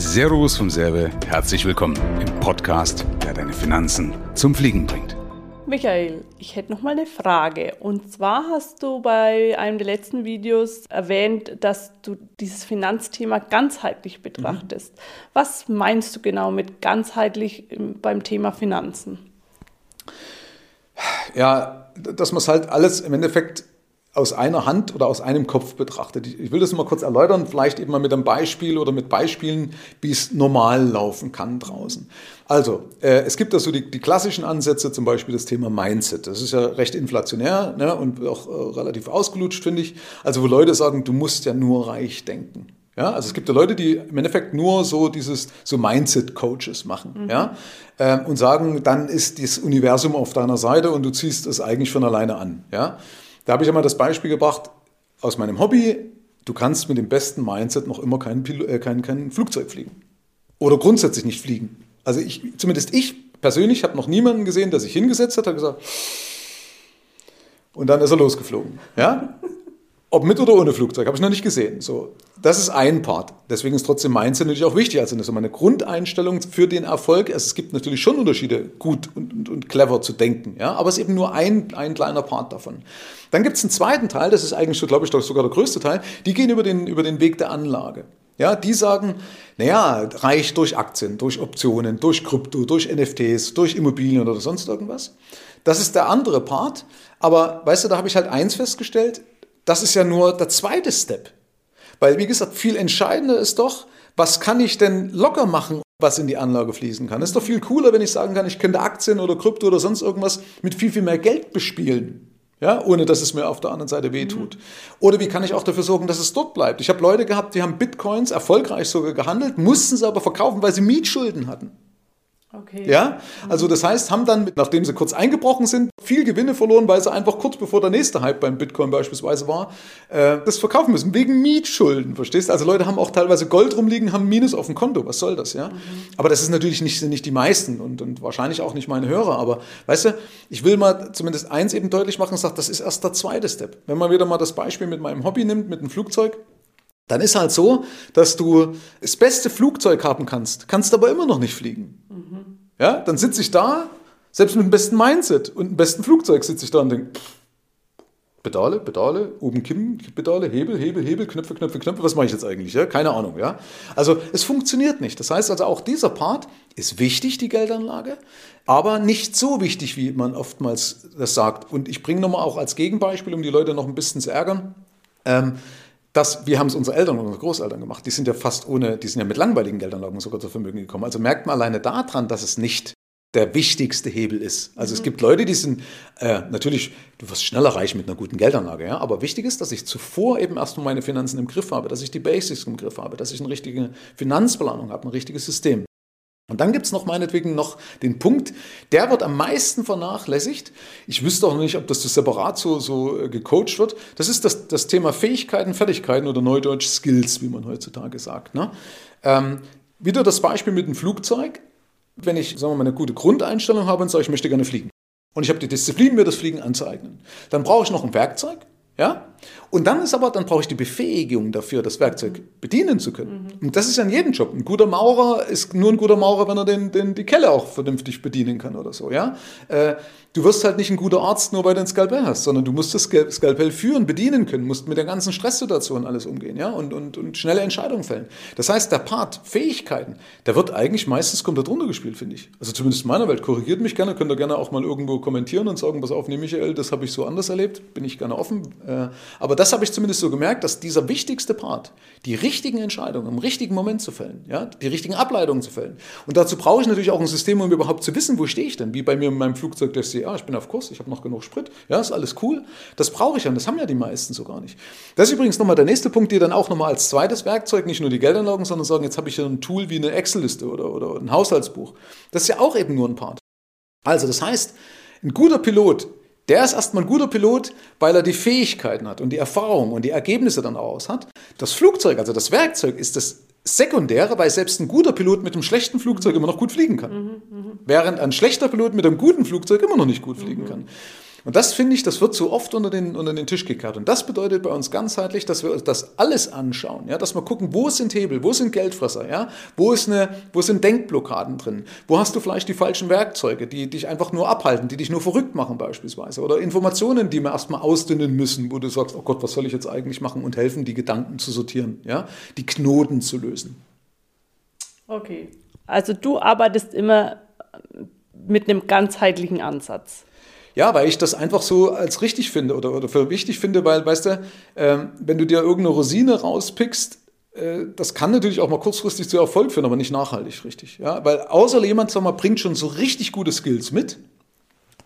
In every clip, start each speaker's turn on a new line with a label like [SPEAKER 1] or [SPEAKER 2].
[SPEAKER 1] Servus vom Serbe, herzlich willkommen im Podcast, der deine Finanzen zum Fliegen bringt.
[SPEAKER 2] Michael, ich hätte noch mal eine Frage. Und zwar hast du bei einem der letzten Videos erwähnt, dass du dieses Finanzthema ganzheitlich betrachtest. Mhm. Was meinst du genau mit ganzheitlich beim Thema Finanzen?
[SPEAKER 3] Ja, dass man es halt alles im Endeffekt aus einer Hand oder aus einem Kopf betrachtet. Ich will das mal kurz erläutern, vielleicht eben mal mit einem Beispiel oder mit Beispielen, wie es normal laufen kann draußen. Also, äh, es gibt da so die, die, klassischen Ansätze, zum Beispiel das Thema Mindset. Das ist ja recht inflationär ne, und auch äh, relativ ausgelutscht, finde ich. Also, wo Leute sagen, du musst ja nur reich denken. Ja, also es gibt ja Leute, die im Endeffekt nur so dieses so Mindset-Coaches machen, mhm. ja, ähm, und sagen, dann ist das Universum auf deiner Seite und du ziehst es eigentlich von alleine an, ja. Da habe ich einmal das Beispiel gebracht aus meinem Hobby. Du kannst mit dem besten Mindset noch immer kein, äh, kein, kein Flugzeug fliegen. Oder grundsätzlich nicht fliegen. Also ich, zumindest ich persönlich habe noch niemanden gesehen, der sich hingesetzt hat und gesagt, und dann ist er losgeflogen. Ja? Ob mit oder ohne Flugzeug, habe ich noch nicht gesehen. So, das ist ein Part. Deswegen ist trotzdem Mindset natürlich auch wichtig. Also das ist meine Grundeinstellung für den Erfolg. Also es gibt natürlich schon Unterschiede, gut und, und, und clever zu denken. Ja? Aber es ist eben nur ein, ein kleiner Part davon. Dann gibt es einen zweiten Teil, das ist eigentlich, glaube ich, sogar der größte Teil. Die gehen über den, über den Weg der Anlage. Ja, die sagen, naja, reich durch Aktien, durch Optionen, durch Krypto, durch NFTs, durch Immobilien oder sonst irgendwas. Das ist der andere Part. Aber weißt du, da habe ich halt eins festgestellt, das ist ja nur der zweite Step. Weil, wie gesagt, viel entscheidender ist doch, was kann ich denn locker machen, was in die Anlage fließen kann. Es ist doch viel cooler, wenn ich sagen kann, ich könnte Aktien oder Krypto oder sonst irgendwas mit viel, viel mehr Geld bespielen. Ja, ohne dass es mir auf der anderen Seite wehtut. Mhm. Oder wie kann ich auch dafür sorgen, dass es dort bleibt? Ich habe Leute gehabt, die haben Bitcoins erfolgreich sogar gehandelt, mussten sie aber verkaufen, weil sie Mietschulden hatten. Okay. Ja, also das heißt, haben dann, nachdem sie kurz eingebrochen sind, viel Gewinne verloren, weil sie einfach kurz bevor der nächste Hype beim Bitcoin beispielsweise war, äh, das verkaufen müssen, wegen Mietschulden, verstehst du? Also Leute haben auch teilweise Gold rumliegen, haben Minus auf dem Konto, was soll das, ja? Mhm. Aber das ist natürlich nicht, nicht die meisten und, und wahrscheinlich auch nicht meine Hörer, aber weißt du, ich will mal zumindest eins eben deutlich machen und sage, das ist erst der zweite Step. Wenn man wieder mal das Beispiel mit meinem Hobby nimmt, mit dem Flugzeug, dann ist halt so, dass du das beste Flugzeug haben kannst, kannst aber immer noch nicht fliegen. Ja, dann sitze ich da, selbst mit dem besten Mindset und dem besten Flugzeug sitze ich da und denke, Pedale, Pedale, oben Kippen, Pedale, Hebel, Hebel, Hebel, Knöpfe, Knöpfe, Knöpfe, was mache ich jetzt eigentlich? Ja? Keine Ahnung, ja. Also es funktioniert nicht. Das heißt also auch dieser Part ist wichtig, die Geldanlage, aber nicht so wichtig, wie man oftmals das sagt. Und ich bringe nochmal auch als Gegenbeispiel, um die Leute noch ein bisschen zu ärgern, ähm, das, wir haben es unsere Eltern und unsere Großeltern gemacht. Die sind ja fast ohne, die sind ja mit langweiligen Geldanlagen sogar zu Vermögen gekommen. Also merkt man alleine daran, dass es nicht der wichtigste Hebel ist. Also mhm. es gibt Leute, die sind äh, natürlich, du wirst schneller reich mit einer guten Geldanlage, ja. Aber wichtig ist, dass ich zuvor eben erstmal meine Finanzen im Griff habe, dass ich die Basics im Griff habe, dass ich eine richtige Finanzplanung habe, ein richtiges System. Und dann gibt es noch meinetwegen noch den Punkt, der wird am meisten vernachlässigt. Ich wüsste auch nicht, ob das separat so, so äh, gecoacht wird. Das ist das, das Thema Fähigkeiten, Fertigkeiten oder Neudeutsch Skills, wie man heutzutage sagt. Ne? Ähm, wieder das Beispiel mit dem Flugzeug. Wenn ich sagen wir mal, eine gute Grundeinstellung habe und sage, ich möchte gerne fliegen. Und ich habe die Disziplin, mir das Fliegen anzueignen. Dann brauche ich noch ein Werkzeug. Ja? Und dann ist aber, dann brauche ich die Befähigung dafür, das Werkzeug bedienen zu können. Mhm. Und das ist ja in jedem Job. Ein guter Maurer ist nur ein guter Maurer, wenn er den, den, die Kelle auch vernünftig bedienen kann oder so. Ja? Äh, du wirst halt nicht ein guter Arzt, nur weil du ein Skalpell hast, sondern du musst das Skalpell führen, bedienen können, musst mit der ganzen Stresssituation alles umgehen ja? und, und, und schnelle Entscheidungen fällen. Das heißt, der Part Fähigkeiten, der wird eigentlich meistens komplett runtergespielt, finde ich. Also zumindest in meiner Welt. Korrigiert mich gerne, könnt ihr gerne auch mal irgendwo kommentieren und sagen, pass auf, nee, Michael, das habe ich so anders erlebt, bin ich gerne offen. Äh, aber das habe ich zumindest so gemerkt, dass dieser wichtigste Part, die richtigen Entscheidungen im richtigen Moment zu fällen, ja, die richtigen Ableitungen zu fällen. Und dazu brauche ich natürlich auch ein System, um überhaupt zu wissen, wo stehe ich denn? Wie bei mir in meinem Flugzeug, dass ich sehe, ah, ich bin auf Kurs, ich habe noch genug Sprit, ja, ist alles cool. Das brauche ich ja und das haben ja die meisten so gar nicht. Das ist übrigens nochmal der nächste Punkt, die dann auch nochmal als zweites Werkzeug, nicht nur die Geldanlagen, sondern sagen, jetzt habe ich ja ein Tool wie eine Excel-Liste oder, oder ein Haushaltsbuch. Das ist ja auch eben nur ein Part. Also das heißt, ein guter Pilot der ist erstmal ein guter Pilot, weil er die Fähigkeiten hat und die Erfahrung und die Ergebnisse dann aus hat. Das Flugzeug, also das Werkzeug, ist das Sekundäre, weil selbst ein guter Pilot mit einem schlechten Flugzeug immer noch gut fliegen kann. Mhm, mh. Während ein schlechter Pilot mit einem guten Flugzeug immer noch nicht gut fliegen mhm. kann. Und das finde ich, das wird so oft unter den, unter den Tisch gekehrt. Und das bedeutet bei uns ganzheitlich, dass wir uns das alles anschauen, ja, dass wir gucken, wo sind Hebel, wo sind Geldfresser, ja, wo, ist eine, wo sind Denkblockaden drin, wo hast du vielleicht die falschen Werkzeuge, die dich einfach nur abhalten, die dich nur verrückt machen beispielsweise oder Informationen, die wir erstmal ausdünnen müssen, wo du sagst, oh Gott, was soll ich jetzt eigentlich machen und helfen, die Gedanken zu sortieren, ja, die Knoten zu lösen.
[SPEAKER 2] Okay, also du arbeitest immer mit einem ganzheitlichen Ansatz.
[SPEAKER 3] Ja, weil ich das einfach so als richtig finde oder, oder für wichtig finde, weil, weißt du, äh, wenn du dir irgendeine Rosine rauspickst, äh, das kann natürlich auch mal kurzfristig zu Erfolg führen, aber nicht nachhaltig, richtig. Ja? Weil außer jemand, sag mal, bringt schon so richtig gute Skills mit,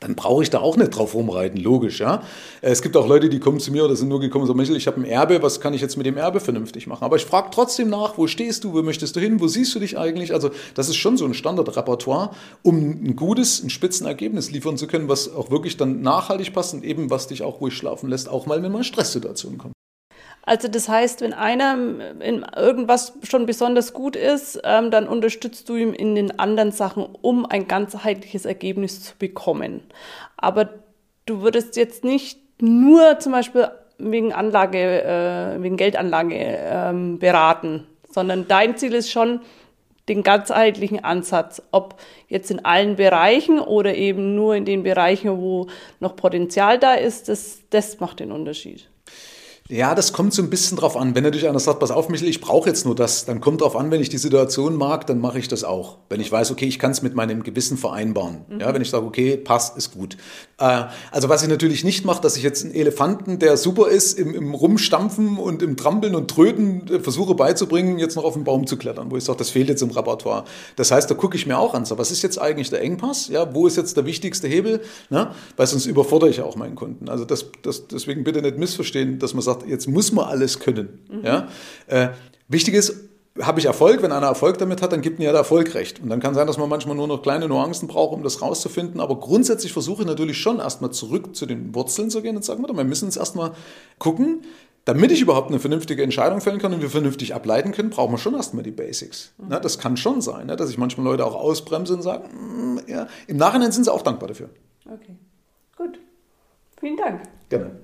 [SPEAKER 3] dann brauche ich da auch nicht drauf rumreiten, logisch, ja. Es gibt auch Leute, die kommen zu mir oder sind nur gekommen und sagen, Michel, ich habe ein Erbe, was kann ich jetzt mit dem Erbe vernünftig machen? Aber ich frage trotzdem nach, wo stehst du, wo möchtest du hin, wo siehst du dich eigentlich? Also das ist schon so ein Standardrepertoire, um ein gutes, ein Spitzenergebnis liefern zu können, was auch wirklich dann nachhaltig passt und eben was dich auch ruhig schlafen lässt, auch mal, wenn mal Stresssituationen kommen.
[SPEAKER 2] Also das heißt, wenn einer in irgendwas schon besonders gut ist, ähm, dann unterstützt du ihn in den anderen Sachen, um ein ganzheitliches Ergebnis zu bekommen. Aber du würdest jetzt nicht nur zum Beispiel wegen Anlage, äh, wegen Geldanlage ähm, beraten, sondern dein Ziel ist schon den ganzheitlichen Ansatz, ob jetzt in allen Bereichen oder eben nur in den Bereichen, wo noch Potenzial da ist, das, das macht den Unterschied.
[SPEAKER 3] Ja, das kommt so ein bisschen drauf an. Wenn natürlich einer sagt, pass auf, Michel, ich brauche jetzt nur das, dann kommt drauf an, wenn ich die Situation mag, dann mache ich das auch. Wenn ich weiß, okay, ich kann es mit meinem Gewissen vereinbaren. Mhm. Ja, wenn ich sage, okay, passt, ist gut. Äh, also was ich natürlich nicht mache, dass ich jetzt einen Elefanten, der super ist, im, im Rumstampfen und im Trampeln und Tröten äh, versuche beizubringen, jetzt noch auf den Baum zu klettern, wo ich sage, das fehlt jetzt im Repertoire. Das heißt, da gucke ich mir auch an, so, was ist jetzt eigentlich der Engpass? Ja, wo ist jetzt der wichtigste Hebel? Ne? Weil sonst überfordere ich auch meinen Kunden. Also das, das, deswegen bitte nicht missverstehen, dass man sagt, jetzt muss man alles können. Mhm. Ja? Äh, wichtig ist, habe ich Erfolg, wenn einer Erfolg damit hat, dann gibt mir ja der Erfolg recht. Und dann kann sein, dass man manchmal nur noch kleine Nuancen braucht, um das rauszufinden. Aber grundsätzlich versuche ich natürlich schon erstmal zurück zu den Wurzeln zu gehen und sagen, wir müssen uns erstmal gucken, damit ich überhaupt eine vernünftige Entscheidung fällen kann und wir vernünftig ableiten können, brauchen wir schon erstmal die Basics. Mhm. das kann schon sein, dass ich manchmal Leute auch ausbremse und sage, mm, ja, im Nachhinein sind sie auch dankbar dafür.
[SPEAKER 2] Okay, gut. Vielen Dank.
[SPEAKER 3] Gerne.